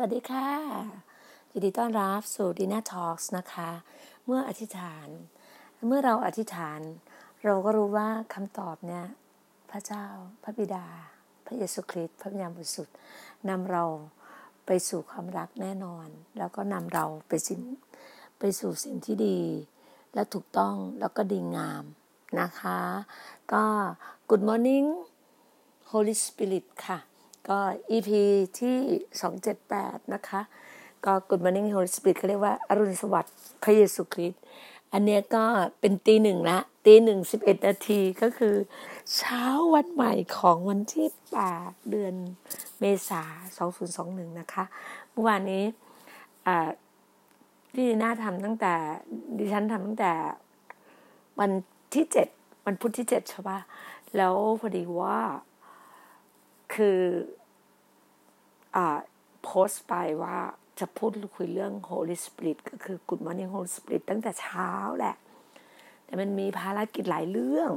สวัสดีค่ะยินดีต้อนรับสู่ดีน่าทอล์กนะคะ เมื่ออธิษฐาน เมื่อเราอธิษฐาน เราก็รู้ว่าคำตอบเนี่ย พระเจ้า พระบิดา พระเยซูคริสต์พระวิญญาณบริสุทธิ์นำเราไปสู่ความรักแน่นอน แล้วก็นำเราไปสิ่งไปสู่สิ่งที่ดี และถูกต้องแล้วก็ดีงามนะคะ ก็ Good morning Holy Spirit ค่ะ ก็ EP ที่ 278 นะคะ ก็ Good morning Holy Spirit เขาเรียกว่าอรุณสวัสดิ์พระเยซูคริสต์อันเนี้ยก็เป็นตีหนึ่งละตีหนึ่งสิบเอ็ดนาทีก็คือ เช้าวันใหม่ของวันที่แปดเดือนเมษาสองศูนย์สองหนึ่งนะคะเมื่อวานนี้พี่น่าทำตั้งแต่ดิฉันทำตั้งแต่วันที่เจ็ดวันพุธที่เจ็ดใช่ปะแล้วพอดีว่าคือ โพสต์ไปว่าจะพูดคุยเรื่อง Holy Spirit ก็คือ Good Morning Holy Spirit ตั้งแต่เช้าแหละ แต่มันมีภารกิจหลายเรื่อง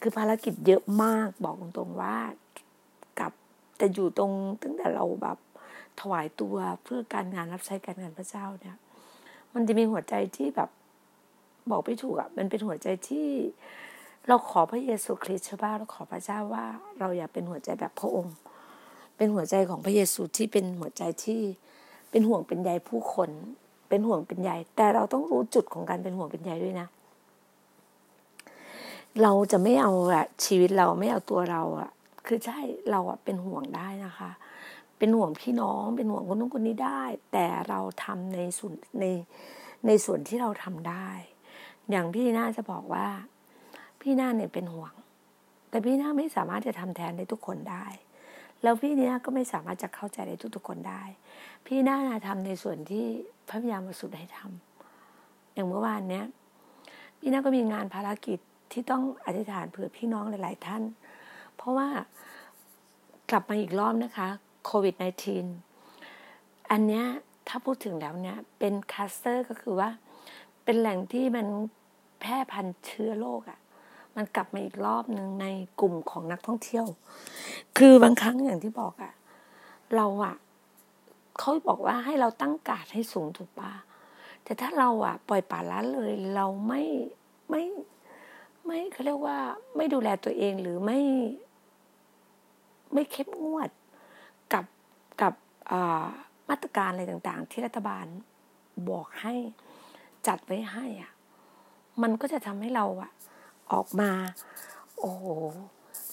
คือภารกิจเยอะมากบอกตรงๆว่ากับแต่อยู่ตรงตั้งแต่เราแบบถวายตัวเพื่อการงานรับใช้การงานพระเจ้าเนี่ย มันจะมีหัวใจที่แบบบอกไม่ถูกอะ มันเป็นหัวใจที่เราขอพระเยซูคริสต์ใช่ป่ะเราขอพระเจ้าว่า เราอยากเป็นหัวใจแบบพระองค์ เป็นหัวใจของพระเยซูที่เป็นหัวใจที่เป็นห่วงเป็นใยผู้คน เป็นห่วงเป็นใยแต่เราต้องรู้จุดของการเป็นห่วงเป็นใยด้วยนะ เราจะไม่เอาอะชีวิตเราไม่เอาตัวเราอะคือใช่เราอะเป็นห่วงได้นะคะ เป็นห่วงพี่น้องเป็นห่วงคนนู้นคนนี้ได้ แต่เราทำในส่วนในในส่วนที่เราทำได้ อย่างพี่น่าจะบอกว่า พี่น่าเนี่ยเป็นห่วง แต่พี่น่าไม่สามารถจะทำแทนได้ทุกคนได้ แล้วพี่น่าก็ไม่สามารถจะเข้าใจได้ทุกๆคนได้ พี่น่าทำในส่วนที่พระพยามสุดให้ทำอย่างเมื่อวานเนี้ยพี่น่าก็มีงานภารกิจที่ต้องอธิษฐานเผื่อพี่น้องหลาย ๆ ท่าน เพราะว่ากลับมาอีกรอบนะคะโควิด -19 อันเนี้ยถ้าพูดถึงแล้วเนี่ยเป็นคัสเตอร์ก็คือว่า เป็นแหล่งที่มันแพร่พันธุ์เชื้อโรคอะ่ะ มันกลับมาอีกรอบหนึ่งในกลุ่มของนักท่องเที่ยว คือบางครั้งอย่างที่บอกอะเราอะเขาบอกว่าให้เราตั้งกาดให้สูงถูกปะแต่ถ้าเราอะปล่อยป่าละเลย เราไม่ไม่ไม่เขาเรียกว่าไม่ดูแลตัวเองหรือไม่ ไม่เข้มงวดกับกับมาตรการอะไรต่างๆ ที่รัฐบาลบอกให้จัดไว้ให้อะ มันก็จะทำให้เราอะ ออกมา โอ้โห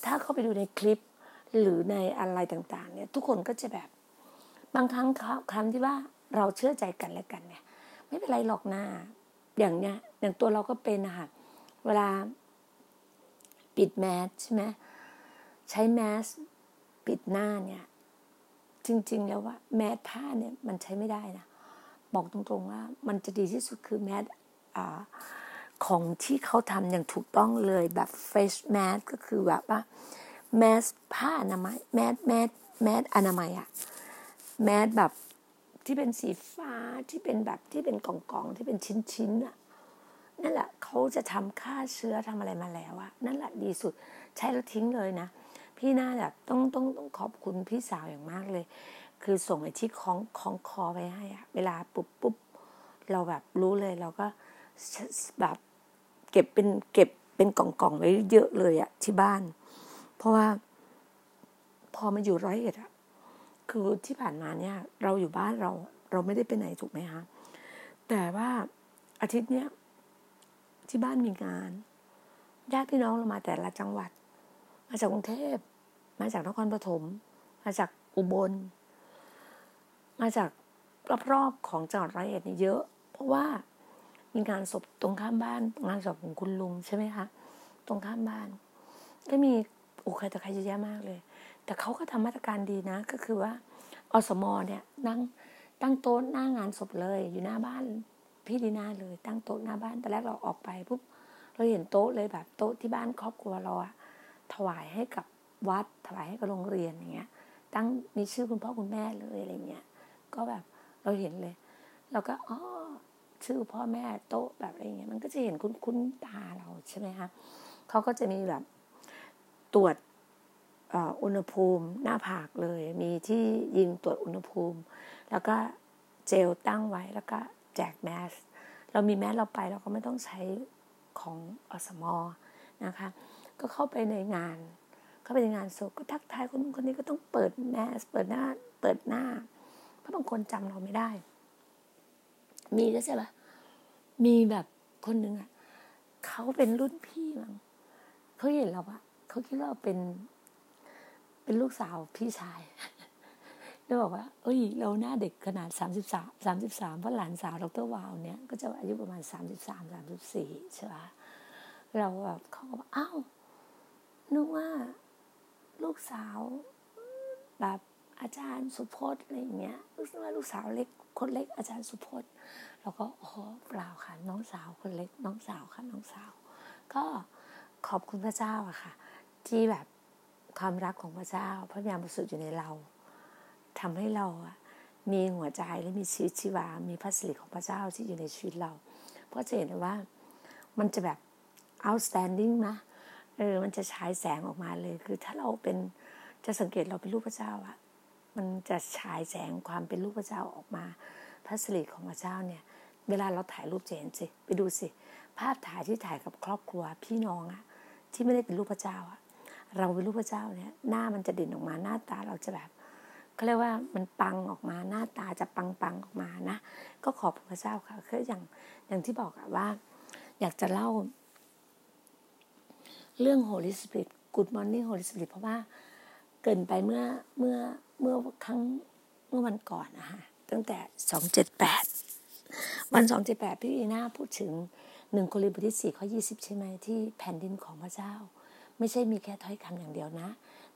ถ้าเข้าไปดูในคลิปหรือในอะไรต่างๆ เนี่ย ทุกคนก็จะแบบ บางครั้งคำที่ว่าเราเชื่อใจกันและกันเนี่ย ไม่เป็นไรหรอกหน้า อย่างเนี้ยอย่างตัวเราก็เป็นนะคะเวลาปิดแมสใช่ไหมใช้แมสปิดหน้าเนี่ย จริง ๆ แล้วว่าแมสผ้าเนี่ยมันใช้ไม่ได้นะบอกตรงๆว่า มันจะดีที่สุดคือแมสอ ของที่เขาทำอย่างถูกต้องเลยแบบ face mask ก็คือแบบว่าแมสผ้าอนามัย mask mask mask อนามัยอะแมสแบบที่เป็นสีฟ้าที่เป็นแบบที่เป็นกล่องๆที่เป็นชิ้นๆอะนั่นแหละเขาจะทำฆ่าเชื้อทำอะไรมาแล้วอะนั่นแหละดีสุดใช้แล้วทิ้งเลยนะพี่น่าแบบต้องต้องต้องขอบคุณพี่สาวอย่างมากเลย คือส่งไอ้ที่คล้องคล้องคอไปให้อะเวลาปุ๊บปุ๊บเราแบบรู้เลยเราก็ แบบเก็บเป็นเก็บเป็นกล่องๆไว้เยอะเลยอะที่บ้าน เพราะว่าพอมาอยู่ร้อยเอ็ดอะคือที่ผ่านมาเนี่ย เราอยู่บ้านเราเราไม่ได้ไปไหนถูกไหมคะแต่ว่าอาทิตย์เนี้ยที่บ้านมีงานญาติพี่น้องเรามาแต่ละจังหวัด มาจากกรุงเทพมาจากนครปฐมมาจากอุบล มาจากรอบๆของจังหวัดร้อยเอ็ดนี่เยอะ เพราะว่า มีงานศพตรงข้ามบ้าน งานศพของคุณลุงใช่ไหมคะตรงข้ามบ้าน ก็มีโอ้ใครแต่ใครเยอะแยะมากเลย แต่เขาก็ทำมาตรการดีนะ ก็คือว่าอสมอเนี่ยนั่งตั้งโต๊ะหน้างานศพเลย อยู่หน้าบ้านพี่ดีนาเลย ตั้งโต๊ะหน้าบ้านแต่แรกเราออกไปปุ๊บเราเห็นโต๊ะเลยแบบโต๊ะที่บ้านครอบครัวเราอะถวายให้กับวัดถวายให้กับโรงเรียนอย่างเงี้ย ตั้งมีชื่อคุณพ่อคุณแม่เลยอะไรเงี้ยก็แบบเราเห็นเลย เราก็อ๋อ ชื่อพ่อแม่โต๊ะแบบอะไรเงี้ยมันก็จะเห็นคุ้นคุ้นตาเราใช่ไหมคะเขาก็จะมีแบบตรวจอุณหภูมิหน้าผากเลย มีที่ยิงตรวจอุณหภูมิ แล้วก็เจลตั้งไว้แล้วก็แจกแมสเรามีแมสเราไปเราก็ไม่ต้องใช้ของอสมอนะคะ ก็เข้าไปในงาน เข้าไปในงานศพก็ทักทายคนคนนี้ก็ต้องเปิดแมสเปิดหน้าเปิดหน้า เพราะบางคนจำเราไม่ได้ มีก็ใช่ปะ มีแบบคนหนึ่งอะเขาเป็นรุ่นพี่มั้งเขาเห็นเราอะเขาคิดว่าเป็น เป็นลูกสาวพี่ชายแล้วบอกว่า เอ้ย เราหน้าเด็กขนาดสามสิบสามสามสิบสามเพราะหลานสาวดรวาวเนี่ยก็จะอายุประมาณสามสิบสามสามสิบสี่ใช่ปะเราแบบเขาก็บอกอ้าวนึกว่าลูกสาวแบบ อาจารย์สุพจน์อะไรอย่างเงี้ยรู้สึกว่าลูกสาวเล็กคนเล็กอาจารย์สุพจน์เราก็อ๋อเปล่าค่ะ น้องสาวคนเล็ก น้องสาวค่ะน้องสาว ก็ขอบคุณพระเจ้าอะค่ะ ที่แบบความรักของพระเจ้า พระยามประสุทธิ์อยู่ในเราทำให้เราอะมีหัวใจและมีชีวิตชีวา มีพระสิริของพระเจ้าที่อยู่ในชีวิตเรา เพราะจะเห็นว่ามันจะแบบ outstanding นะเออมันจะฉายแสงออกมาเลย คือถ้าเราเป็นจะสังเกตเราเป็นลูกพระเจ้าอะ มันจะฉายแสงความเป็นลูกพระเจ้าออกมาพระสิริของพระเจ้าเนี่ย เวลาเราถ่ายรูปเห็นสิไปดูสิ ภาพถ่ายที่ถ่ายกับครอบครัวพี่น้องอะที่ไม่ได้เป็นลูกพระเจ้าอะเราเป็นลูกพระเจ้าเนี่ยหน้ามันจะเด่นออกมาหน้าตาเราจะแบบเขาเรียกว่ามันปังออกมาหน้าตาจะปังปังออกมานะ ก็ขอบพระเจ้าค่ะคืออย่างอย่างที่บอกอะว่า อยากจะเล่า เรื่อง Holy Spirit Good Morning Holy Spirit เพราะว่าเกินไปเมื่อเมื่อ เมื่อครั้งเมื่อวันก่อนนะคะตั้งแต่สองเจ็ดแปดวันสองเจ็ดแปดพี่อีน่าพูดถึงหนึ่งโครินธ์บทที่สี่ข้อยี่สิบใช่ไหมที่แผ่นดินของพระเจ้า ไม่ใช่มีแค่ถ้อยคำอย่างเดียวนะ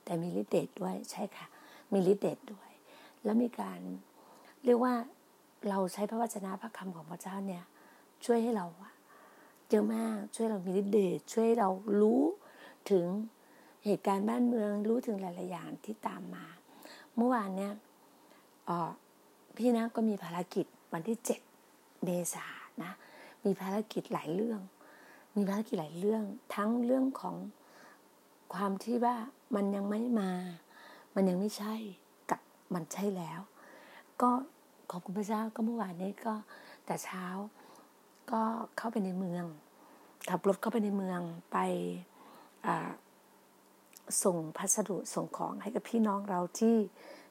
แต่มีฤทธิ์เดชด้วยใช่ค่ะ มีฤทธิ์เดชด้วย แล้วมีการเรียกว่าเราใช้พระวจนะพระคำของพระเจ้าเนี่ยช่วยให้เราเยอะมากช่วยเรามีฤทธิ์เดชช่วยเรารู้ถึงเหตุการณ์บ้านเมืองรู้ถึงหลาย ๆ อย่างที่ตามมา เมื่อวานเนี่ยพี่นะก็มีภารกิจวันที่เจ็ดเมษานะ มีภารกิจหลายเรื่อง มีภารกิจหลายเรื่อง ทั้งเรื่องของความที่ว่ามันยังไม่มา มันยังไม่ใช่กับมันใช่แล้ว ก็ขอบคุณพระเจ้าก็เมื่อวานนี้ก็แต่เช้าก็เข้าไปในเมืองขับรถเข้าไปในเมืองไป ส่งพัสดุส่งของให้กับพี่น้องเราที่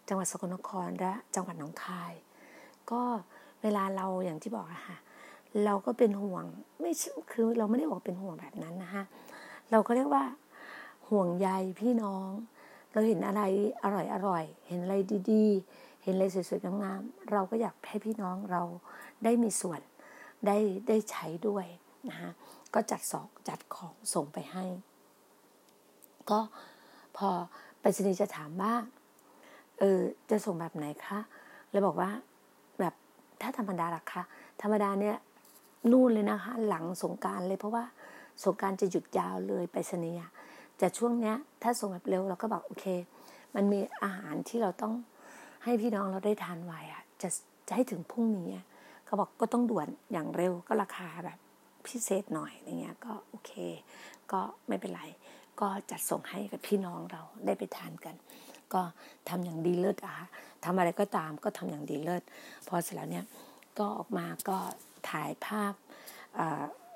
จังหวัดสกลนครและจังหวัดหนองคาย ก็เวลาเราอย่างที่บอกอะค่ะเราก็เป็นห่วงไม่คือเราไม่ได้บอกเป็นห่วงแบบนั้นนะคะเราก็เรียกว่าห่วงใยพี่น้อง เราเห็นอะไรอร่อยอร่อย เห็นอะไรดีๆ เห็นอะไรสวยๆงามๆเราก็อยากให้พี่น้องเราได้มีส่วนได้ได้ใช้ด้วยนะคะก็จัดสอกจัดของส่งไปให้ ก็พอไปรษณีย์จะถามว่าเออจะส่งแบบไหนคะเลยบอกว่าแบบถ้าธรรมดาล่ะคะธรรมดาเนี่ยนู่นเลยนะคะหลังสงการเลยเพราะว่าสงการจะหยุดยาวเลยไปรษณีย์แต่ช่วงเนี้ยถ้าส่งแบบเร็วเราก็บอกโอเค มันมีอาหารที่เราต้องให้พี่น้องเราได้ทานไวอะจะจะให้ถึงพรุ่งนี้เขาบอกก็ต้องด่วนอย่างเร็วก็ราคาแบบพิเศษหน่อยอย่างเงี้ยก็โอเค ก็ไม่เป็นไร ก็จัดส่งให้กับพี่น้องเราได้ไปทานกัน ก็ทำอย่างดีเลิศอะค่ะทำอะไรก็ตามก็ทำอย่างดีเลิศพอเสร็จแล้วเนี่ยก็ออกมาก็ถ่ายภาพ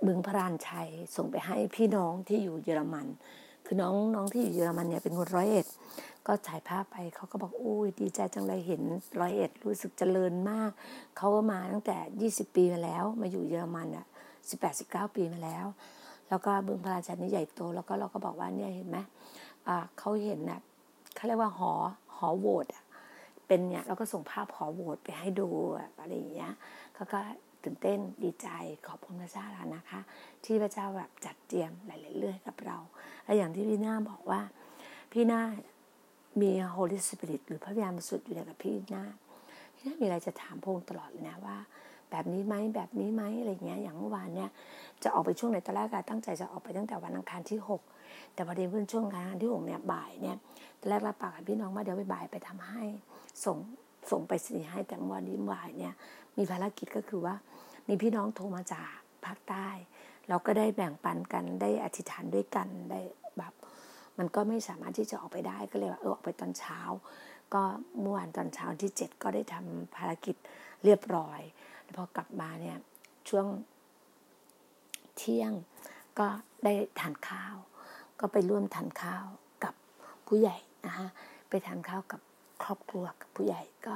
บึงพระรานชัยส่งไปให้พี่น้องที่อยู่เยอรมัน คือน้องน้องที่อยู่เยอรมันเนี่ยเป็นคนร้อยเอ็ด ก็ถ่ายภาพไปเขาก็บอกโอ้ยดีใจจังเลยเห็นร้อยเอ็ดรู้สึกเจริญมาก เขาก็มาตั้งแต่ยี่สิบปีมาแล้ว มาอยู่เยอรมันอะสิบแปดสิบเก้าปีมาแล้ว แล้วก็บึงพระราชานี่ใหญ่โตแล้วก็เราก็บอกว่าเนี่ยเห็นไหมเขาเห็นนะเขาเรียกว่าหอหอโหวตเป็นเนี่ยเราก็ส่งภาพหอโหวตไปให้ดูอะไรอย่างเงี้ยเขาก็ตื่นเต้นดีใจขอบคุณพระเจ้าแล้วนะคะ ที่พระเจ้าแบบจัดเตรียมหลายๆเรื่องกับเราและอย่างที่พี่หน้าบอกว่า พี่หน้ามี Holy Spirit หรือพระวิญญาณบริสุทธิ์อยู่ในกับพี่หน้าพี่หน้ามีอะไรจะถามพงตลอดเลยนะว่า แบบนี้ไหมแบบนี้ไหมอะไรเงี้ยอย่างเมื่อวานเนี่ยจะออกไปช่วงไหนตอนแรกการตั้งใจจะออกไปตั้งแต่วันอังคารที่ 6 แต่พอดีเพื่อนช่วงงานที่6เนี่ยบ่ายเนี่ยตอนแรกรับปากกับพี่น้องว่าเดี๋ยวไปบ่ายไปทำให้ส่งส่งไปสิให้แต่วันนี้บ่ายเนี่ยมีภารกิจก็คือว่ามีพี่น้องโทรมาจากภาคใต้ เราก็ได้แบ่งปันกันได้อธิษฐานด้วยกันได้แบบมันก็ไม่สามารถที่จะออกไปได้ก็เลยว่าเออออกไปตอนเช้า ก็เมื่อวานตอนเช้าที่เจ็ดก็ได้ทำภารกิจเรียบร้อย พอกลับมาเนี่ยช่วงเที่ยงก็ได้ทานข้าว ก็ไปร่วมทานข้าวกับผู้ใหญ่นะคะไปทานข้าวกับครอบครัวกับผู้ใหญ่ก็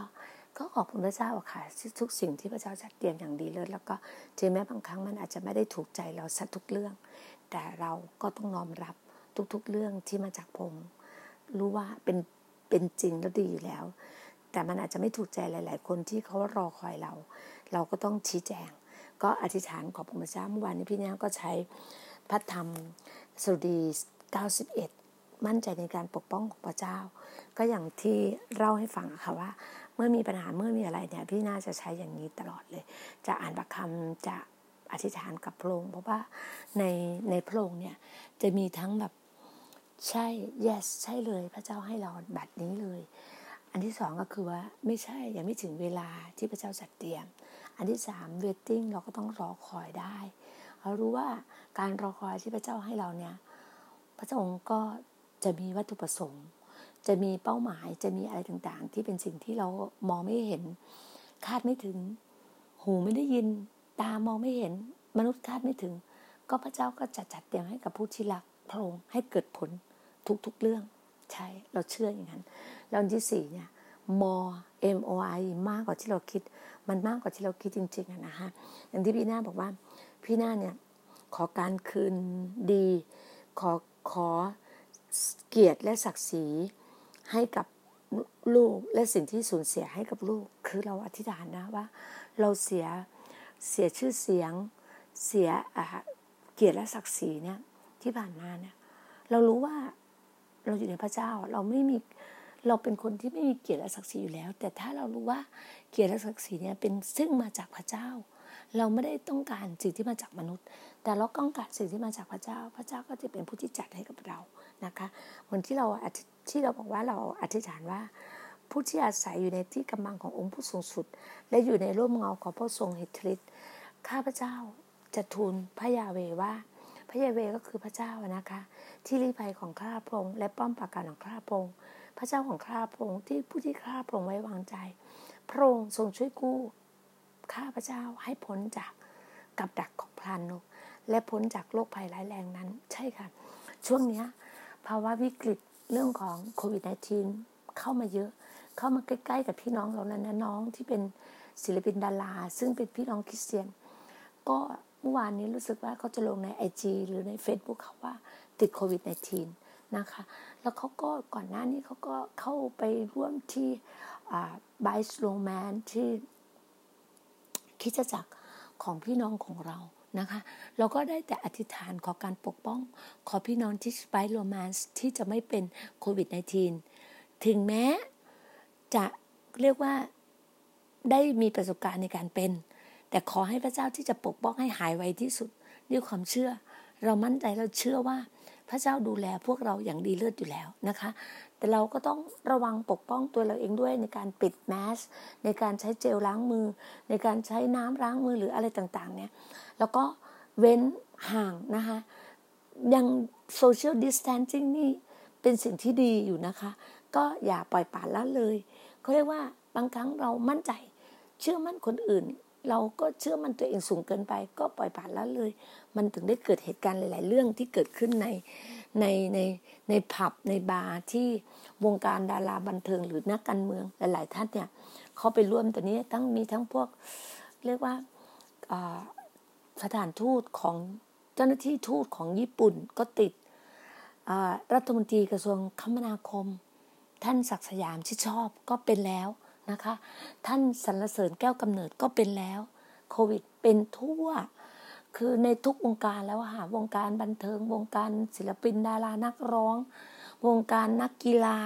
ก็ขอบคุณพระเจ้าค่ะทุกสิ่งที่พระเจ้าจัดเตรียมอย่างดีเลยแล้วก็ถึงแม้บางครั้งมันอาจจะไม่ได้ถูกใจเราสักทุกเรื่อง แต่เราก็ต้องน้อมรับทุกๆเรื่องที่มาจากพงรู้ว่าเป็นเป็นจริงแล้วดีอยู่แล้ว แต่มันอาจจะไม่ถูกใจหลาย ๆ คนที่เขารอคอยเรา เราก็ต้องชี้แจง ก็อธิษฐานขอบคุณพระเจ้าเมื่อวานนี้พี่เนี่ยก็ใช้พระธรรมสดุดี 91 มั่นใจในการปกป้องของพระเจ้า ก็อย่างที่เล่าให้ฟังอะค่ะว่า เมื่อมีปัญหาเมื่อมีอะไรเนี่ยพี่น่าจะใช้อย่างนี้ตลอดเลย จะอ่านประคำจะอธิษฐานกับพระองค์เพราะว่าในในพระองค์เนี่ยจะมีทั้งแบบใช่ yes ใช่เลยพระเจ้าให้เราบัตรนี้เลย อันที่สองก็คือว่าไม่ใช่ยังไม่ถึงเวลาที่พระเจ้าจัดเตรียม อันที่สาม waiting เราก็ต้องรอคอยได้เรารู้ว่าการรอคอยที่พระเจ้าให้เราเนี่ย พระองค์ก็จะมีวัตถุประสงค์ จะมีเป้าหมายจะมีอะไรต่างๆ ที่เป็นสิ่งที่เรามองไม่เห็น คาดไม่ถึง หูไม่ได้ยิน ตามองไม่เห็น มนุษย์คาดไม่ถึง ก็พระเจ้าก็จัดจัดเตรียมให้กับผู้ที่รักพระองค์ให้เกิดผลทุกๆเรื่อง ใช่ เราเชื่ออย่างนั้นแล้วที่สี่เนี่ย more M O I มากกว่าที่เราคิด มันมากกว่าที่เราคิดจริงๆนะฮะอย่างที่พี่หน้าบอกว่าพี่หน้าเนี่ยขอการคืนดี ขอขอเกียรติและศักดิ์ศรีให้กับลูกและสิ่งที่สูญเสียให้กับลูก คือเราอธิษฐานนะว่า เราเสียเสียชื่อเสียง เสียเกียรติและศักดิ์ศรีเนี่ยที่ผ่านมาเนี่ยเรารู้ว่าเราอยู่ในพระเจ้าเราไม่มี เราเป็นคนที่ไม่มีเกียรติและศักดิ์ศรีอยู่แล้ว แต่ถ้าเรารู้ว่าเกียรติและศักดิ์ศรีเนี่ยเป็นซึ่งมาจากพระเจ้า เราไม่ได้ต้องการสิ่งที่มาจากมนุษย์ แต่เราต้องการสิ่งที่มาจากพระเจ้า พระเจ้าก็จะเป็นผู้ที่จัดให้กับเรานะคะเหมือนที่เราที่เราบอกว่าเราอธิษฐานว่าผู้ที่อาศัยอยู่ในที่กำบังขององค์ผู้สูงสุด และอยู่ในร่มเงาของพระทรงหิทริตข้าพระเจ้าจะทูลพระยาเวว่า พระยาเวก็คือพระเจ้านะคะ ที่รีภัยของข้าพระองค์และป้อมปราการของข้าพระองค์ พระเจ้าของข้าพระองค์ที่ผู้ที่ข้าพระองค์ไว้วางใจ พระองค์ทรงช่วยกู้ข้าพระเจ้าให้พ้นจากกับดักของพรานนก และพ้นจากโรคภัยร้ายแรงนั้น ใช่ค่ะ ช่วงนี้ภาวะวิกฤตเรื่องของโควิด -19 เข้ามาเยอะ เข้ามาใกล้ ๆ กับพี่น้องเราแล้วนะน้องที่เป็นศิลปินดารา ซึ่งเป็นพี่น้องคริสเตียน ก็เมื่อวานนี้รู้สึกว่าเขาจะลงในไอจีหรือใน Facebook เขาว่าติดโควิด -19 นะคะ แล้วเขาก็ก่อนหน้านี้เขาก็เข้าไปร่วมที่บายสโรแมนที่คิดจักรของพี่น้องของเรานะคะ เราก็ได้แต่อธิษฐานขอการปกป้อง ขอพี่น้องที่สไปโรแมนส์ที่จะไม่เป็นโควิด -19 ถึงแม้จะเรียกว่าได้มีประสบการณ์ในการเป็น แต่ขอให้พระเจ้าที่จะปกป้องให้หายไวที่สุดด้วยความเชื่อ เรามั่นใจเราเชื่อว่า พระเจ้าดูแลพวกเราอย่างดีเลิศอยู่แล้วนะคะ แต่เราก็ต้องระวังปกป้องตัวเราเองด้วยในการปิดแมสในการใช้เจลล้างมือ ในการใช้น้ำล้างมือหรืออะไรต่างๆเนี่ยแล้วก็เว้นห่างนะคะยังโซเชียลดิสแทนซิ่งนี่เป็นสิ่งที่ดีอยู่นะคะ ก็อย่าปล่อยปละละเลยเขาเรียกว่าบางครั้งเรามั่นใจเชื่อมั่นคนอื่น เราก็เชื่อมันตัวเองสูงเกินไป ก็ปล่อยผ่านแล้วเลย มันถึงได้เกิดเหตุการณ์หลาย ๆ เรื่องที่เกิดขึ้นในในในในผับในบาร์ที่วงการดาราบันเทิงหรือนักการเมืองหลาย ๆ ท่านเนี่ยเขาไปร่วมตัวนี้ทั้งมีทั้งพวกเรียกว่าสถานทูตของเจ้าหน้าที่ทูตของญี่ปุ่นก็ติดรัฐมนตรีกระทรวงคมนาคม ท่านศักสยามชิดชอบก็เป็นแล้ว นะคะ ท่านสรรเสริญแก้วกำเนิดก็เป็นแล้วโควิดเป็นทั่ว คือในทุกวงการแล้วค่ะวงการบันเทิง วงการศิลปินดารานักร้อง วงการนักกีฬา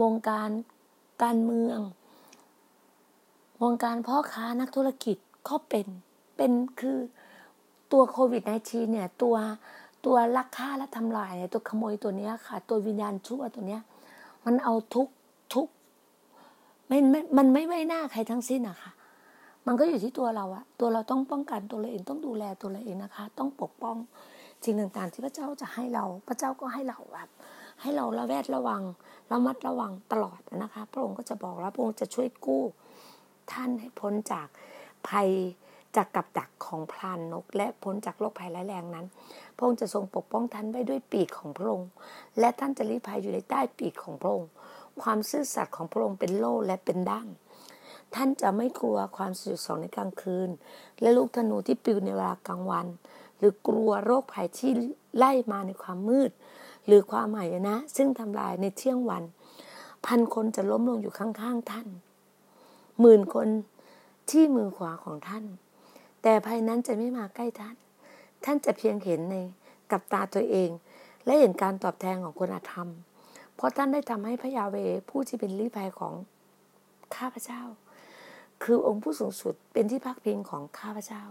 วงการการเมือง วงการพ่อค้านักธุรกิจก็เป็นเป็นคือตัวโควิด -19 เนี่ยตัวตัวลักฆ่าและทำลายเนี่ยตัวขโมยตัวเนี้ยค่ะ ตัววิญญาณชั่วตัวเนี้ย มันเอาทุกทุก ม่ไม่มันไม่ไว้หน้าใครทั้งสิ้นอะค่ะมันก็อยู่ที่ตัวเราอะตัวเราต้องป้องกันตัวเราเองต้องดูแลตัวเราเองนะคะ ต้องปกป้องสิ่งต่างๆ ที่พระเจ้าจะให้เรา พระเจ้าก็ให้เราแบบให้เราระแวดระวังระมัดระวังตลอดนะคะ พระองค์ก็จะบอกแล้วพระองค์จะช่วยกู้ท่านให้พ้นจากภัยจากกับดักของพรานนก และพ้นจากโรคภัยร้ายแรงนั้น พระองค์จะทรงปกป้องท่านไว้ด้วยปีกของพระองค์ และท่านจะรีภัยอยู่ในใต้ปีกของพระองค์ ความซื่อสัตย์ของพระองค์เป็นโล่และเป็นดั้งท่านจะไม่กลัวความสุดสองในกลางคืน และลูกธนูที่ปิวในเวลากลางวัน หรือกลัวโรคภัยที่ไล่มาในความมืด หรือความหมายนะ ซึ่งทำลายในเที่ยงวัน พันคนจะล้มลงอยู่ข้างๆท่านหมื่นคนที่มือขวาของท่าน แต่ภัยนั้นจะไม่มาใกล้ท่าน ท่านจะเพียงเห็นในกับตาตัวเอง และเห็นการตอบแทนของคุณธรรม เพราะท่านได้ทำให้พระยาเวผู้ที่เป็นลี้ภัยของข้าพเจ้า คือองค์ผู้สูงสุดเป็นที่พักพิงของข้าพเจ้า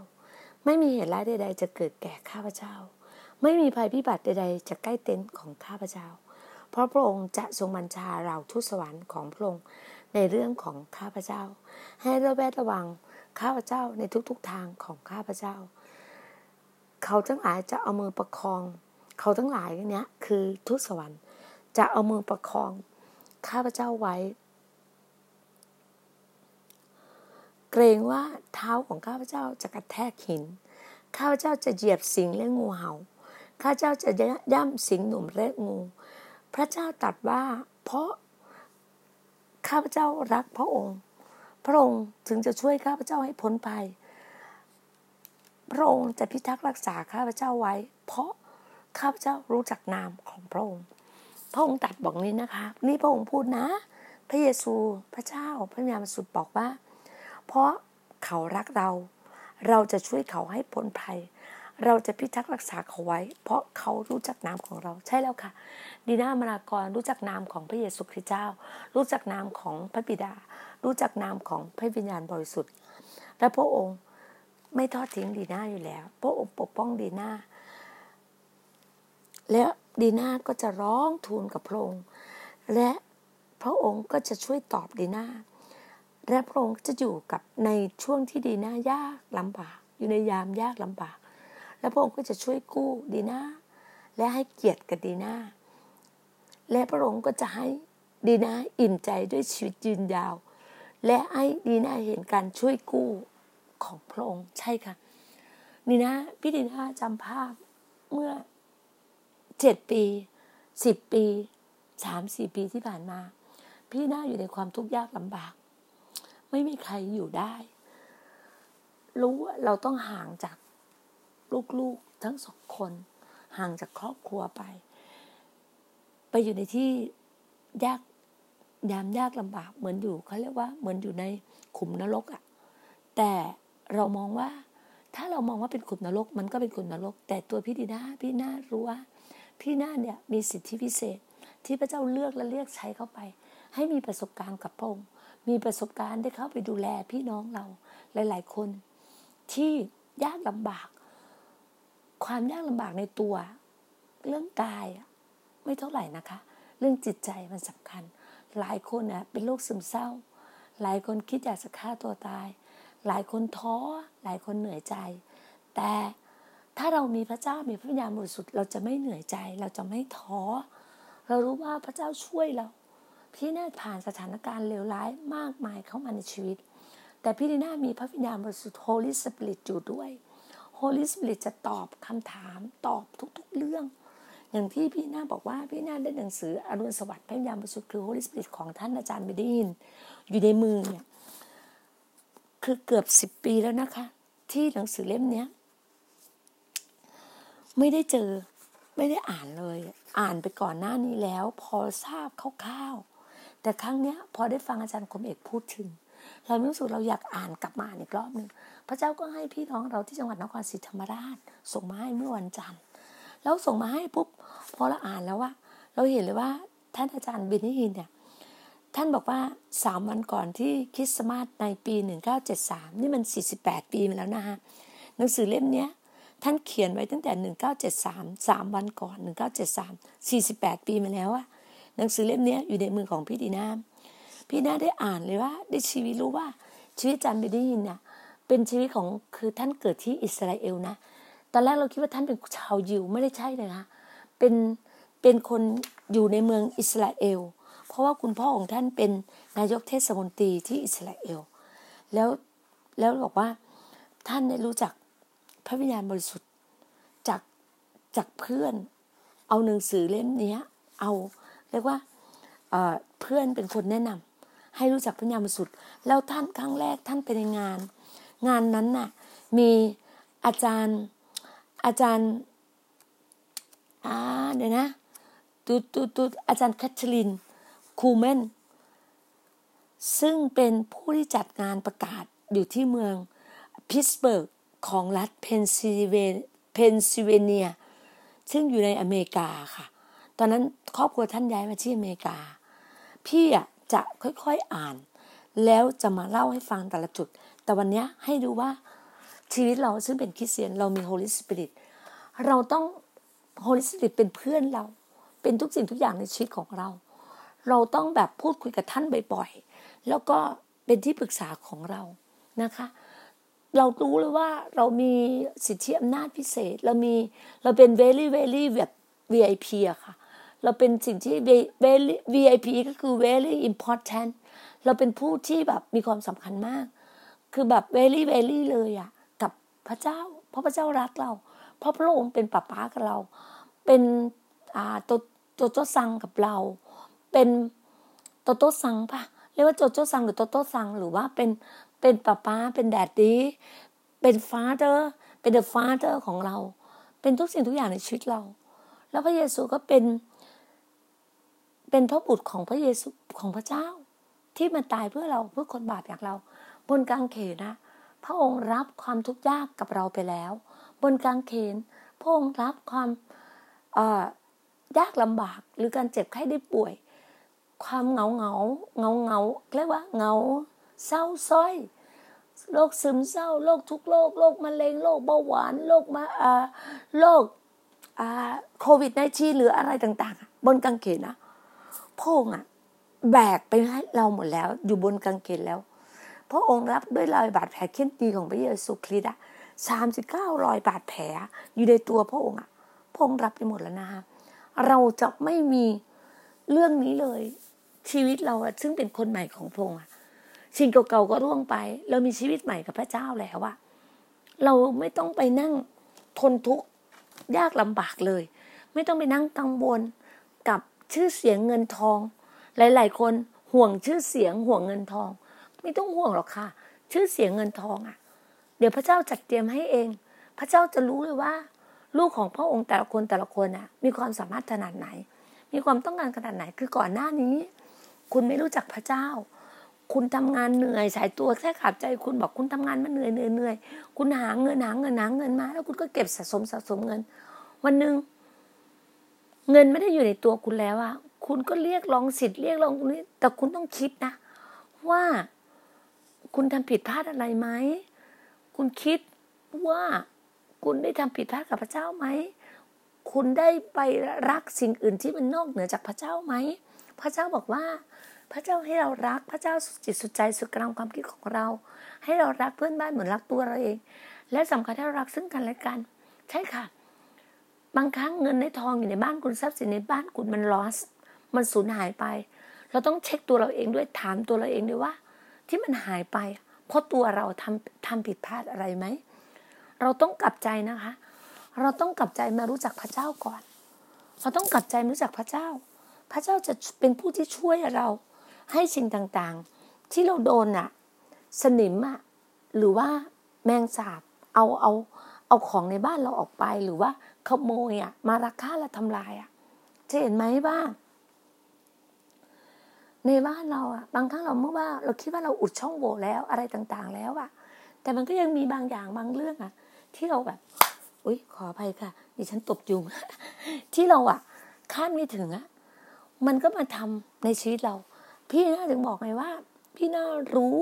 ไม่มีเหตุร้ายใด ๆ จะเกิดแก่ข้าพเจ้า ไม่มีภัยพิบัติใด ๆ จะใกล้เต็นท์ของข้าพเจ้า เพราะพระองค์จะทรงบัญชาเราทุสวรรค์ของพระองค์ในเรื่องของข้าพเจ้า ให้ระแวดระวังข้าพเจ้าในทุกๆทางของข้าพเจ้า เขาทั้งหลายจะเอามือประคอง เขาทั้งหลายเนี้ยคือทุสวรรค์ จะเอามือประคอง ข้าพเจ้าไว้ เกรงว่าเท้าของข้าพเจ้าจะกระแทกหิน ข้าพเจ้าจะเหยียบสิงและงูเห่า ข้าเจ้าจะย่ำสิงหนุ่มและงู พระเจ้าตรัสว่าเพราะข้าพเจ้ารักพระองค์ พระองค์ถึงจะช่วยข้าพเจ้าให้พ้นภัยพระองค์จะพิทักษ์รักษาข้าพเจ้าไว้ เพราะข้าพเจ้ารู้จักนามของพระองค์ พระองค์ตรัสบอกนี้นะคะ นี่พระองค์พูดนะ พระเยซูพระเจ้าพระยามสุดบอกว่า เพราะเขารักเรา เราจะช่วยเขาให้พ้นภัย เราจะพิทักษ์รักษาเขาไว้ เพราะเขารู้จักนามของเราใช่แล้วค่ะ ดีน่ามรากรรู้จักนามของพระเยซูคริสต์เจ้า รู้จักนามของพระบิดา รู้จักนามของพระวิญญาณบริสุทธิ์ และพระองค์ไม่ทอดทิ้งดีน่าอยู่แล้ว พระองค์ปกป้องดีน่า และดีนาก็จะร้องทูลกับพระองค์ และพระองค์ก็จะช่วยตอบดีนาและพระองค์จะอยู่กับในช่วงที่ดีน่ายากลำบาก อยู่ในยามยากลำบาก และพระองค์ก็จะช่วยกู้ดีนาและให้เกียรติกับดีนาและพระองค์ก็จะให้ดีนาอิ่มใจด้วยชีวิตยืนยาว และให้ดีนาเห็นการช่วยกู้ของพระองค์ใช่ค่ะดีนาพี่ดีนาจำภาพเมื่อ เจ็ดปีสิบปีสามสี่ปีที่ผ่านมา พี่น่าอยู่ในความทุกข์ยากลำบาก ไม่มีใครอยู่ได้ รู้ว่าเราต้องห่างจากลูกๆทั้งสองคน ห่างจากครอบครัวไป ไปอยู่ในที่ยากยามยากลำบากเหมือนอยู่เขาเรียกว่าเหมือนอยู่ในขุมนรกอะ่ะแต่เรามองว่า ถ้าเรามองว่าเป็นขุมนรก มันก็เป็นขุมนรก แต่ตัวพี่ดีนาพี่นารู้ว่า พี่นาเนี่ยมีสิทธิพิเศษที่พระเจ้าเลือกและเรียกใช้เข้าไป ให้มีประสบการณ์กับพระองค์มีประสบการณ์ได้เข้าไปดูแลพี่น้องเราหลาย ๆ คน ที่ยากลำบาก ความยากลำบากในตัว เรื่องกายไม่เท่าไหร่นะคะ เรื่องจิตใจมันสำคัญ หลายคนนะเป็นโรคซึมเศร้า หลายคนคิดอยากจะฆ่าตัวตาย หลายคนท้อ หลายคนเหนื่อยใจ แต่ ถ้าเรามีพระเจ้ามีพระวิญญาณบริสุทธิ์เราจะไม่เหนื่อยใจ เราจะไม่ท้อ เรารู้ว่าพระเจ้าช่วยเรา พี่น่าผ่านสถานการณ์เลวร้ายมากมายเข้ามาในชีวิต แต่พี่ดีน่ามีพระวิญญาณบริสุทธิ์ Holy Spirit อยู่ด้วย Holy Spirit จะตอบคำถามตอบทุกๆเรื่อง อย่างที่พี่น่าบอกว่าพี่น่าได้หนังสืออรุณสวัสดิ์พระวิญญาณบริสุทธิ์คือ Holy Spirit ของท่านอาจารย์ไม่ได้ยินอยู่ในมือเนี่ยคือเกือบสิบปีแล้วนะคะ ที่หนังสือเล่มเนี้ย ไม่ได้เจอ ไม่ได้อ่านเลย อ่านไปก่อนหน้านี้แล้ว พอทราบคร่าวๆแต่ครั้งเนี้ย พอได้ฟังอาจารย์คมเอกพูดถึง เรารู้สึกเราอยากอ่านกลับมาอีกรอบหนึ่งพระเจ้าก็ให้พี่น้องเราที่จังหวัดนครศรีธรรมราช ส่งมาให้เมื่อวันจันทร์แล้วส่งมาให้ปุ๊บพอเราอ่านแล้วว่า เราเห็นเลยว่าท่านอาจารย์บินิฮินเนี่ยท่านบอกว่าสามวันก่อนที่คริสต์มาสในปีหนึ่งเก้าเจ็ดสามนี่มันสี่สิบแปดปีมาแล้วนะฮะหนังสือเล่มเนี้ย ท่านเขียนไว้ตั้งแต่หนึ่งเก้าเจ็ดสามสามวันก่อนหนึ่งเก้าเจ็ดสามสี่สิบแปดปีมาแล้วอะหนังสือเล่มนี้อยู่ในมือของพี่ดีนาพี่นาได้อ่านเลยว่า ได้ชีวิตรู้ว่าชีวิตจันเบดีนเนี่ยเป็นชีวิตของคือท่านเกิดที่อิสราเอลนะตอนแรกเราคิดว่าท่านเป็นชาวยิวไม่ได้ใช่เลยนะเป็นเป็นคนอยู่ในเมืองอิสราเอล เพราะว่าคุณพ่อของท่านเป็นนายกเทศมนตรีที่อิสราเอล แล้วแล้วบอกว่าท่านได้รู้จัก พระวิญญาณบริสุทธิ์จากจากเพื่อน เอาหนังสือเล่มนี้เอาเรียกว่าเพื่อนเป็นคนแนะนำให้รู้จักพระวิญญาณบริสุทธิ์แล้วท่านครั้งแรกท่านไปในงาน งานนั้นน่ะมีอาจารย์อาจารย์อ่าเดี๋ยวนะตูตูตูอาจารย์แคทเธอรีนคูเมนซึ่งเป็นผู้ที่จัดงานประกาศอยู่ที่เมืองพิตต์สเบิร์ก ของรัฐเพนซิลเวเนีย ซึ่งอยู่ในอเมริกาค่ะ ตอนนั้นครอบครัวท่านย้ายมาที่อเมริกา พี่อะจะค่อยๆอ่าน แล้วจะมาเล่าให้ฟังแต่ละจุด แต่วันนี้ให้ดูว่าชีวิตเราซึ่งเป็นคริสเตียนเรามี Holy Spirit เราต้อง Holy Spirit เป็นเพื่อนเรา เป็นทุกสิ่งทุกอย่างในชีวิตของเรา เราต้องแบบพูดคุยกับท่านบ่อยๆแล้วก็เป็นที่ปรึกษาของเรานะคะ เรารู้เลยว่าเรามีสิทธิอำนาจพิเศษ เรามีเราเป็น very very แบบ VIP อะค่ะ เราเป็นสิ่งที่ very VIP ก็คือ very important เราเป็นผู้ที่แบบมีความสำคัญมาก คือแบบ very very เลยอะกับพระเจ้า เพราะพระเจ้ารักเรา เพราะพระองค์เป็นป้าป้ากับเรา เป็นอ่าตัวตัวโตซังกับเรา เป็นตัวโตซังปะเรียกว่าโจโจซังหรือโตโตซังหรือว่าเป็น เป็นปาป๊าเป็น daddy เป็น father เป็น the father ของเรา เป็นทุกสิ่งทุกอย่างในชีวิตเรา แล้วพระเยซูก็เป็น เป็นพระบุตรของพระเยซูของพระเจ้า ที่มาตายเพื่อเราเพื่อคนบาปอย่างเรา บนกางเขนนะพระองค์รับความทุกข์ยากกับเราไปแล้ว บนกางเขนพระองค์รับความยากลำบากหรือการเจ็บไข้ได้ป่วย ความเหงาเหงาเงาเงาเรียกว่าเงา เศร้าส้อยโรคซึมเศร้าโรคทุกโรคโรคมะเร็งโรคเบาหวานโรคมาอ่าโรคอ่าโควิดในชีหรืออะไรต่างๆ บนกางเขนนะพระองค์อะแบกไปให้เราหมดแล้ว อยู่บนกางเขนแล้ว พระองค์รับด้วยรอยบาดแผลเข็นตีของพระเยซูคริสต์อะสามสิบเก้ารอยบาดแผลอยู่ในตัวพระองค์อะพระองค์รับไปหมดแล้วนะคะเราจะไม่มีเรื่องนี้เลย ชีวิตเราอะซึ่งเป็นคนใหม่ของพระองค์อะ สิ่งเก่าๆก็ร่วงไป เรามีชีวิตใหม่กับพระเจ้าแล้วอะเราไม่ต้องไปนั่งทนทุกข์ยากลำบากเลย ไม่ต้องไปนั่งกังวลกับชื่อเสียงเงินทอง หลาย ๆ คนห่วงชื่อเสียงห่วงเงินทอง ไม่ต้องห่วงหรอกค่ะ ชื่อเสียงเงินทองอะเดี๋ยวพระเจ้าจัดเตรียมให้เอง พระเจ้าจะรู้เลยว่า ลูกของพระองค์แต่ละคนแต่ละคนอะมีความสามารถขนาดไหน มีความต้องการขนาดไหนคือก่อนหน้านี้ คุณไม่รู้จักพระเจ้า คุณทำงานเหนื่อย สายตัวแค่ขับใจคุณบอกคุณทำงานมาเหนื่อยเหนื่อยเหนื่อยคุณหาเงินหาเงินหาเงินมา แล้วคุณก็เก็บสะสมสะสมเงิน วันหนึ่งเงินไม่ได้อยู่ในตัวคุณแล้วอะคุณก็เรียกร้องสิทธิ์เรียกร้องนี้แต่คุณต้องคิดนะ ว่าคุณทำผิดพลาดอะไรไหมคุณคิดว่าคุณได้ทำผิดพลาดกับพระเจ้าไหมคุณได้ไปรักสิ่งอื่นที่มันนอกเหนือจากพระเจ้าไหม พระเจ้าบอกว่า พระเจ้าให้เรารักพระเจ้าสุดจิตสุดใจสุดกำลังความคิดของเรา ให้เรารักเพื่อนบ้านเหมือนรักตัวเราเอง และสำคัญให้เรารักซึ่งกันและกัน ใช่ค่ะ บางครั้งเงินในทองอยู่ในบ้านคุณทรัพย์สินในบ้านคุณมันลอสมันสูญหายไป เราต้องเช็คตัวเราเองด้วยถามตัวเราเองด้วยว่า ที่มันหายไป เพราะตัวเราทำทำผิดพลาดอะไรไหมเราต้องกลับใจนะคะ เราต้องกลับใจมารู้จักพระเจ้าก่อน เราต้องกลับใจรู้จักพระเจ้า พระเจ้าจะเป็นผู้ที่ช่วยเรา ให้สิ่งต่างๆ ที่เราโดนอะสนิมอะหรือว่าแมงสาบเอาเอาเอาของในบ้านเราออกไปหรือว่าขโมยอะมารักฆ่าและทำลายอะจะเห็นไหมบ้าในบ้านเราอะบางครั้งเราเมื่อว่าเราคิดว่าเราอุดช่องโหว่แล้วอะไรต่างๆ แล้วอะแต่มันก็ยังมีบางอย่างบางเรื่องอะที่เราแบบ อุ้ยขออภัยค่ะ ดิฉันตบยุง ที่เราอะคาดไม่ถึงอะมันก็มาทำในชีวิตเรา พี่น่าถึงบอกไงว่า พี่น่ารู้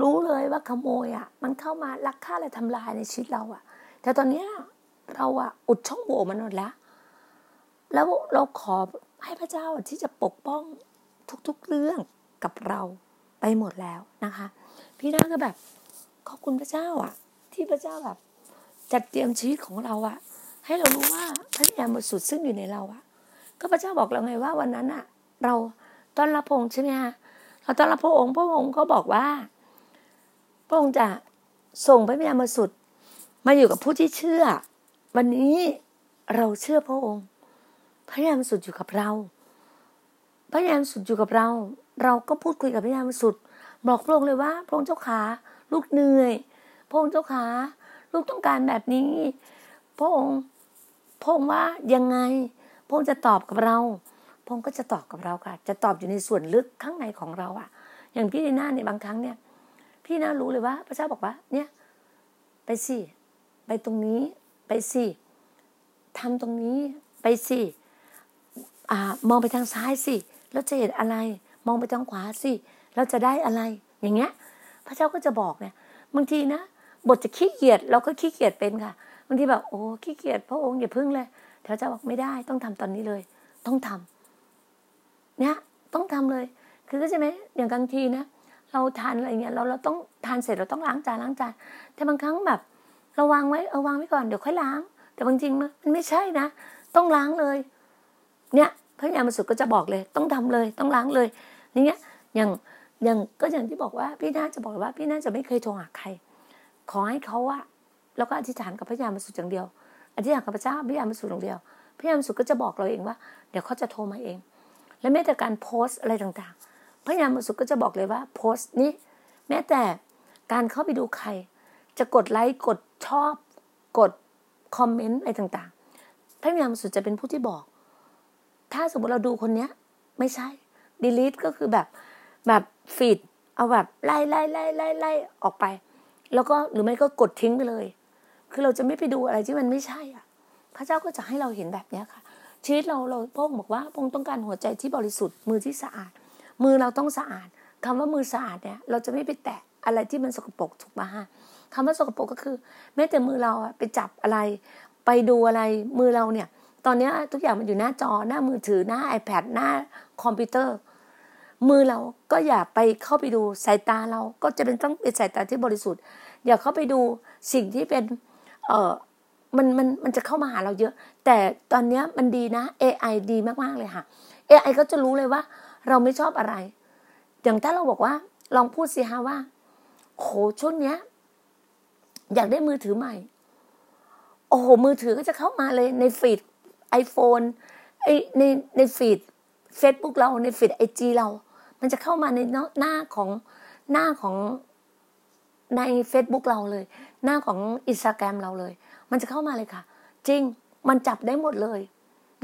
รู้เลยว่าขโมยอะ มันเข้ามาลักฆ่าและทำลายในชีวิตเราอะ แต่ตอนเนี้ยเราอะอุดช่องโหว่มันหมดแล้ว แล้วเราขอให้พระเจ้าที่จะปกป้องทุกๆเรื่องกับเราไปหมดแล้วนะคะ พี่น่าก็แบบขอบคุณพระเจ้าอะ ที่พระเจ้าแบบ จัดเตรียมชีวิตของเราอะ ให้เรารู้ว่าพระยาบริสุทธิ์ซึ่งอยู่ในเราอะ ก็พระเจ้าบอกเราไงว่าวันนั้นอะ เรา ต้อนรับพระองค์ใช่ไหมคะเราต้อนรับพระองค์ พระองค์ก็บอกว่า พระองค์จะส่งพระวิญญาณบริสุทธิ์มาอยู่กับผู้ที่เชื่อ วันนี้เราเชื่อพระองค์ พระวิญญาณบริสุทธิ์อยู่กับเรา พระวิญญาณบริสุทธิ์อยู่กับเรา เราก็พูดคุยกับพระวิญญาณบริสุทธิ์บอกพระองค์เลยว่า พระองค์เจ้าขาลูกเหนื่อย พระองค์เจ้าขาลูกต้องการแบบนี้ พระองค์พระองค์ว่ายังไง พระองค์จะตอบกับเรา พระองค์ก็จะตอบกับเราค่ะ จะตอบอยู่ในส่วนลึกข้างในของเราอะอย่างพี่ดีน่าเนี่ยบางครั้งเนี่ย พี่น่ารู้เลยว่า พระเจ้าบอกว่า เนี่ย ไปสิไปตรงนี้ ไปสิทำตรงนี้ไปสิอมองไปทางซ้ายสิแล้วจะเห็นอะไร มองไปทางขวาสิเราจะได้อะไร อย่างเงี้ย พระเจ้าก็จะบอกเนี่ย บางทีนะบทจะขี้เกียจเราก็ขี้เกียจเป็นค่ะบางทีแบบโอ้ขี้เกียจพระองค์อย่าพึ่งเลยพระเจ้าบอกไม่ได้ต้องทำตอนนี้เลย ต้องทำ เนี่ยต้องทำเลย คือก็ใช่ไหมอย่างบางทีนะเราทานอะไรเงี้ยเราเราต้องทานเสร็จเราต้องล้างจานล้างจานแต่บางครั้งแบบเราวางไว้เอาวางไว้ก่อนเดี๋ยวค่อยล้าง แต่บางจริงมันไม่ใช่นะ ต้องล้างเลย เนี่ยพระยามาสุดก็จะบอกเลย ต้องทำเลยต้องล้างเลยนี่เงี้ยอย่างอย่างก็อย่างที่บอกว่าพี่น่าจะบอกว่าพี่น่าจะไม่เคยโทรหาใคร ขอให้เขาอะแล้วก็อธิษฐานกับพระยามาสุดอย่างเดียวอธิษฐานกับพระเจ้าพระยามาสุดอย่างเดียวพระยามาสุดก็จะบอกเราเองว่า เดี๋ยวเขาจะโทรมาเอง และแม้แต่การโพสต์อะไรต่างๆพระยามาสุดก็จะบอกเลยว่าโพสต์นี้แม้แต่การเข้าไปดูใคร จะกดไลค์กดชอบกดคอมเมนต์อะไรต่างๆพระยามาสุดจะเป็นผู้ที่บอก ถ้าสมมติเราดูคนเนี้ย ไม่ใช่ดีลิทก็คือแบบแบบฟีดเอาแบบไล่ไล่ไล่ไล่ไล่ออกไป แล้วก็หรือไม่ก็กดทิ้งไปเลย คือเราจะไม่ไปดูอะไรที่มันไม่ใช่อะ พระเจ้าก็จะให้เราเห็นแบบเนี้ยค่ะ ชีวิตเราเราพระองค์บอกว่าพระองค์ต้องการหัวใจที่บริสุทธิ์มือที่สะอาด มือเราต้องสะอาดคำว่ามือสะอาดเนี่ย เราจะไม่ไปแตะอะไรที่มันสกปรกถูกไหมฮะคำว่าสกปรกก็คือ แม้แต่มือเราไปจับอะไร ไปดูอะไรมือเราเนี่ย ตอนนี้ทุกอย่างมันอยู่หน้าจอหน้ามือถือหน้า iPad หน้าคอมพิวเตอร์ มือเราก็อย่าไปเข้าไปดูสายตาเราก็จะเป็นต้องเป็นสายตาที่บริสุทธิ์ อย่าเข้าไปดูสิ่งที่เป็นเออ มันมันมันจะเข้ามาหาเราเยอะ แต่ตอนนี้มันดีนะ AI ดีมากๆเลยค่ะ AI ก็จะรู้เลยว่า เราไม่ชอบอะไร อย่างถ้าเราบอกว่า ลองพูดสิฮะว่า โหช่วงเนี้ย อยากได้มือถือใหม่ โอ้โห มือถือก็จะเข้ามาเลยใน feed iPhone ไอในใน feed Facebook เราใน feed IG เรา มันจะเข้ามาในหน้าของหน้าของใน Facebook เราเลย หน้าของอินสตาแกรมเราเลย มันจะเข้ามาเลยค่ะ จริงมันจับได้หมดเลย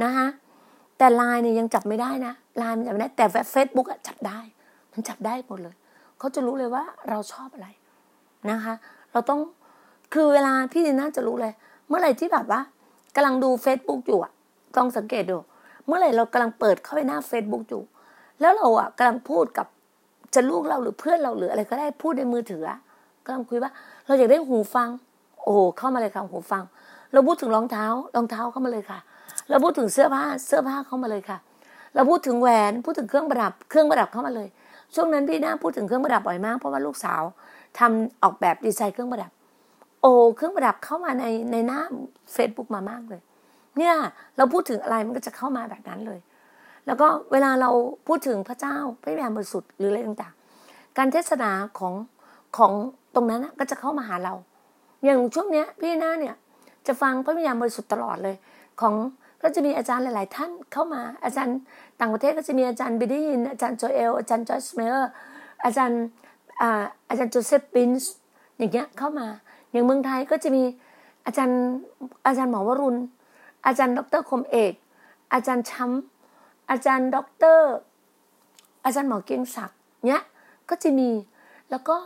นะคะแต่ไลน์เนี่ยยังจับไม่ได้นะไลน์มันจับไม่ได้แต่เฟซบุ๊กอะจับได้ มันจับได้หมดเลย เขาจะรู้เลยว่าเราชอบอะไรนะคะ เราต้องคือเวลาพี่ดีน่าจะรู้เลย เมื่อไหร่ที่แบบว่ากำลังดู Facebook อยู่อะต้องสังเกตดู เมื่อไหร่เรากำลังเปิดเข้าไปหน้า Facebook อยู่ แล้วเราอะกำลังพูดกับจะลูกเราหรือเพื่อนเราหรืออะไรก็ได้พูดในมือถือกำลังคุยว่า เราอยากได้หูฟัง โอ้เข้ามาเลยค่ะหูฟัง เราพูดถึงรองเท้า รองเท้าเข้ามาเลยค่ะ เราพูดถึงเสื้อผ้าเสื้อผ้าเข้ามาเลยค่ะ เราพูดถึงแหวนพูดถึงเครื่องประดับ เครื่องประดับเข้ามาเลย ช่วงนั้นพี่น้าพูดถึงเครื่องประดับบ่อยมากเพราะว่าลูกสาวทำออกแบบดีไซน์เครื่องประดับ โอ้เครื่องประดับเข้ามาในในหน้าเฟซบุ๊กมามากเลย เนี่ยเราพูดถึงอะไรมันก็จะเข้ามาแบบนั้นเลย แล้วก็เวลาเราพูดถึงพระเจ้าพระวิญญาณบริสุทธิ์หรืออะไรต่างๆ การเทศนาของของตรงนั้นก็จะเข้ามาหาเรา อย่างช่วงเนี้ยพี่หน้าเนี่ยจะฟังพระวิญญาณบริสุทธิ์ตลอดเลย ของก็จะมีอาจารย์หลาย ๆ ท่านเข้ามา อาจารย์ต่างประเทศก็จะมีอาจารย์บิดินอาจารย์โจเอลอาจารย์จอยซ์ ไมเออร์อาจารย์อาจารย์โจเซฟ ปรินซ์อย่างเงี้ยเข้ามา อย่างเมืองไทยก็จะมีอาจารย์อาจารย์หมอวรุณ อาจารย์ดรคมเอก อาจารย์ช้ำอาจารย์ด็อกเตอร์ อาจารย์หมอเกียงศักดิ์เนี้ยก็จะมีแล้วก็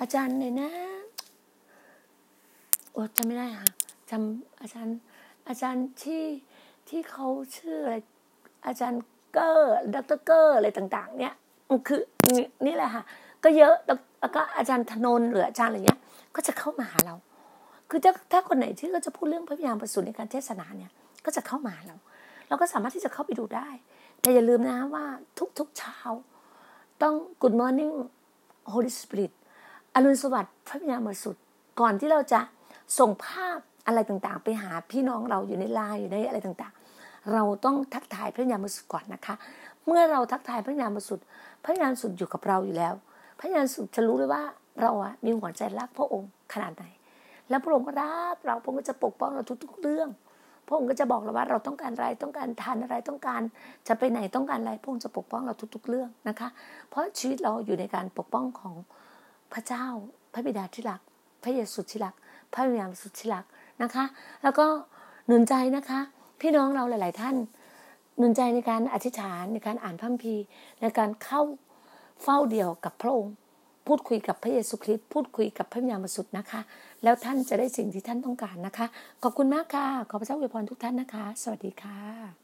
อาจารย์เลยนะ โอ้จำไม่ได้ค่ะจำอาจารย์ อาจารย์ที่ที่เขาชื่ออะไรอาจารย์เกอร์ด็อกเตอร์เกอร์อะไรต่าง ๆ เนี่ยคือนี่แหละค่ะ ก็เยอะแล้วก็อาจารย์ธนนหรืออาจารย์อะไรเงี้ย ก็จะเข้ามาหาเรา คือถ้าถ้าคนไหนที่ก็จะพูดเรื่องพระวิญญาณประสูติในการเทศนาเนี่ย ก็จะเข้ามาเรา เราก็สามารถที่จะเข้าไปดูได้ แต่อย่าลืมนะว่าทุกๆเช้า ต้อง Good Morning Holy Spirit อรุณสวัสดิ์พระวิญญาณบริสุทธิ์ก่อนที่เราจะ ส่งภาพอะไรต่างๆ ไปหาพี่น้องเราอยู่ในไลน์อยู่ในอะไรต่างๆ เราต้องทักทายพระญาณบริสุทธิ์ก่อนนะคะ เมื่อเราทักทายพระญาณบริสุทธิ์พระญาณสุทธิ์อยู่กับเราอยู่แล้ว พระญาณสุทธิ์จะรู้เลยว่าเราอะมีหัวใจรักพระองค์ขนาดไหน แล้วพระองค์ก็รักเราพระองค์ก็จะปกป้องเราทุกๆเรื่อง พระองค์ก็จะบอกเราว่าเราต้องการอะไรต้องการทานอะไรต้องการ จะไปไหนต้องการอะไรพระองค์จะปกป้องเราทุก ๆ เรื่องนะคะ เพราะชีวิตเราอยู่ในการปกป้องของพระเจ้าพระบิดาที่รัก พระเยซูที่รัก พระวิญญาณสุดที่รักนะคะ แล้วก็หนุนใจนะคะ พี่น้องเราหลาย ๆ ท่าน หนุนใจในการอธิษฐานในการอ่านพระคัมภีร์ในการเข้าเฝ้าเดียวกับพระองค์ พูดคุยกับพระเยซูคริสต์พูดคุยกับพระวิญญาณสุทธ์นะคะ แล้วท่านจะได้สิ่งที่ท่านต้องการนะคะ ขอบคุณมากค่ะ ขอพระเจ้าอวยพรทุกท่านนะคะ สวัสดีค่ะ